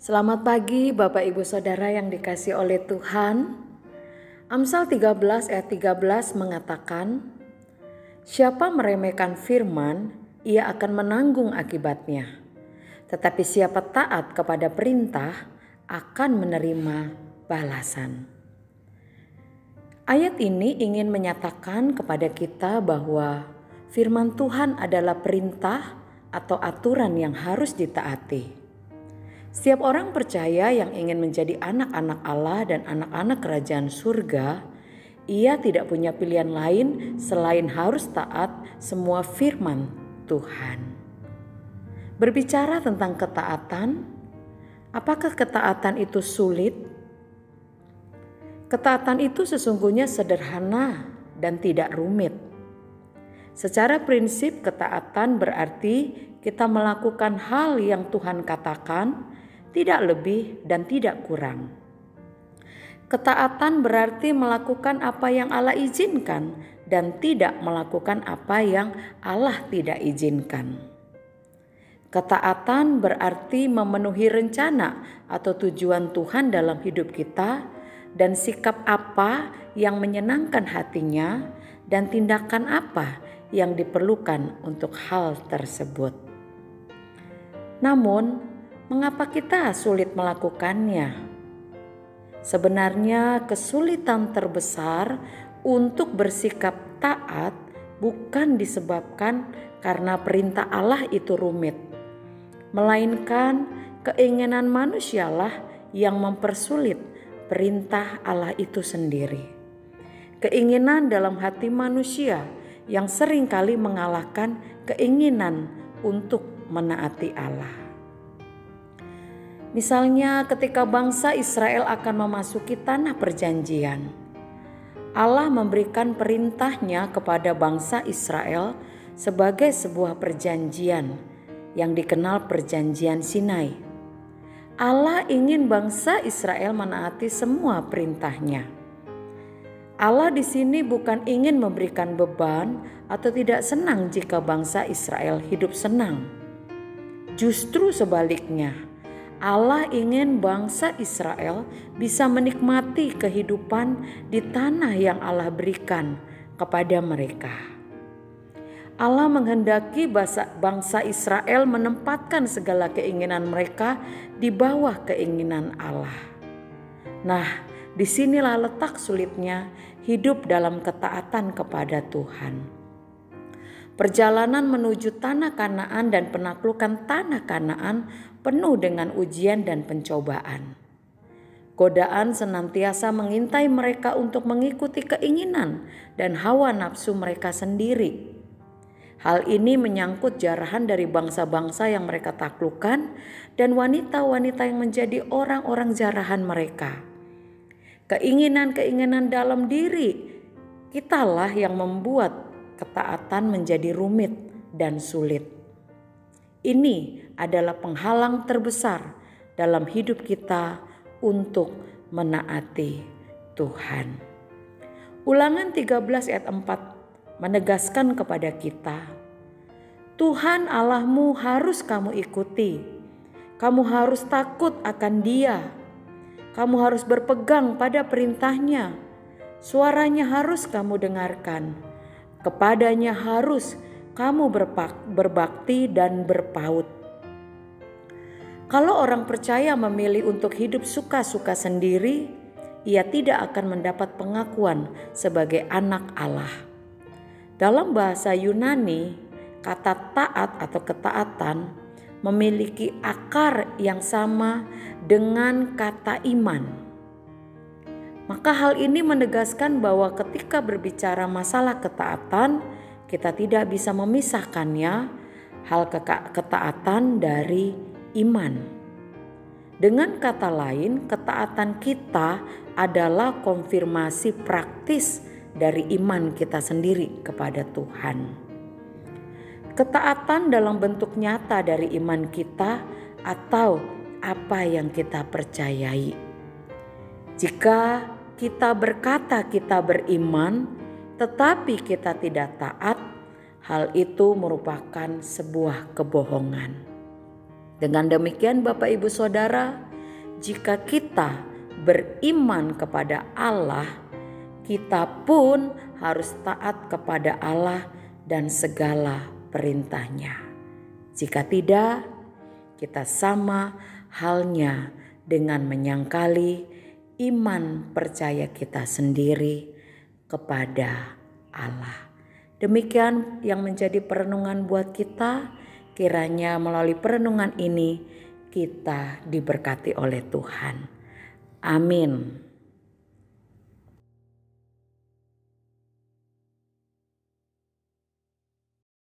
Selamat pagi Bapak Ibu Saudara yang dikasih oleh Tuhan. Amsal 13 ayat 13 mengatakan, Siapa meremehkan firman, ia akan menanggung akibatnya. Tetapi siapa taat kepada perintah akan menerima balasan. Ayat ini ingin menyatakan kepada kita bahwa firman Tuhan adalah perintah atau aturan yang harus ditaati. Setiap orang percaya yang ingin menjadi anak-anak Allah dan anak-anak kerajaan surga, ia tidak punya pilihan lain selain harus taat semua firman Tuhan. Berbicara tentang ketaatan, apakah ketaatan itu sulit? Ketaatan itu sesungguhnya sederhana dan tidak rumit. Secara prinsip, ketaatan berarti kita melakukan hal yang Tuhan katakan tidak lebih dan tidak kurang. Ketaatan berarti melakukan apa yang Allah izinkan dan tidak melakukan apa yang Allah tidak izinkan. Ketaatan berarti memenuhi rencana atau tujuan Tuhan dalam hidup kita dan sikap apa yang menyenangkan hatinya dan tindakan apa yang diperlukan untuk hal tersebut. Namun, mengapa kita sulit melakukannya? Sebenarnya, kesulitan terbesar untuk bersikap taat bukan disebabkan karena perintah Allah itu rumit, melainkan keinginan manusialah yang mempersulit perintah Allah itu sendiri. Keinginan dalam hati manusia yang sering kali mengalahkan keinginan untuk menaati Allah. Misalnya ketika bangsa Israel akan memasuki tanah perjanjian. Allah memberikan perintahnya kepada bangsa Israel sebagai sebuah perjanjian yang dikenal perjanjian Sinai. Allah ingin bangsa Israel menaati semua perintahnya. Allah di sini bukan ingin memberikan beban atau tidak senang jika bangsa Israel hidup senang. Justru sebaliknya, Allah ingin bangsa Israel bisa menikmati kehidupan di tanah yang Allah berikan kepada mereka. Allah menghendaki bangsa Israel menempatkan segala keinginan mereka di bawah keinginan Allah. Nah, di sinilah letak sulitnya hidup dalam ketaatan kepada Tuhan. Perjalanan menuju tanah Kanaan dan penaklukan tanah Kanaan penuh dengan ujian dan pencobaan. Godaan senantiasa mengintai mereka untuk mengikuti keinginan dan hawa nafsu mereka sendiri. Hal ini menyangkut jarahan dari bangsa-bangsa yang mereka taklukkan dan wanita-wanita yang menjadi orang-orang jarahan mereka. Keinginan-keinginan dalam diri kitalah yang membuat ketaatan menjadi rumit dan sulit. Ini adalah penghalang terbesar dalam hidup kita untuk menaati Tuhan. Ulangan 13 ayat 4 menegaskan kepada kita, Tuhan Allahmu harus kamu ikuti. Kamu harus takut akan dia. Kamu harus berpegang pada perintahnya. Suaranya harus kamu dengarkan. Kepadanya harus kamu berbakti dan berpaut kalau orang percaya memilih untuk hidup suka-suka sendiri, ia tidak akan mendapat pengakuan sebagai anak Allah. Dalam bahasa Yunani, kata taat atau ketaatan memiliki akar yang sama dengan kata iman. Maka hal ini menegaskan bahwa ketika berbicara masalah ketaatan, kita tidak bisa memisahkannya hal ketaatan dari iman. Dengan kata lain, ketaatan kita adalah konfirmasi praktis dari iman kita sendiri kepada Tuhan. Ketaatan dalam bentuk nyata dari iman kita atau apa yang kita percayai. Jika kita berkata kita beriman, tetapi kita tidak taat, hal itu merupakan sebuah kebohongan. Dengan demikian Bapak Ibu Saudara, jika kita beriman kepada Allah, kita pun harus taat kepada Allah dan segala perintahnya. Jika tidak, kita sama halnya dengan menyangkali iman percaya kita sendiri kepada Allah. Demikian yang menjadi perenungan buat kita. Kiranya melalui perenungan ini kita diberkati oleh Tuhan. Amin.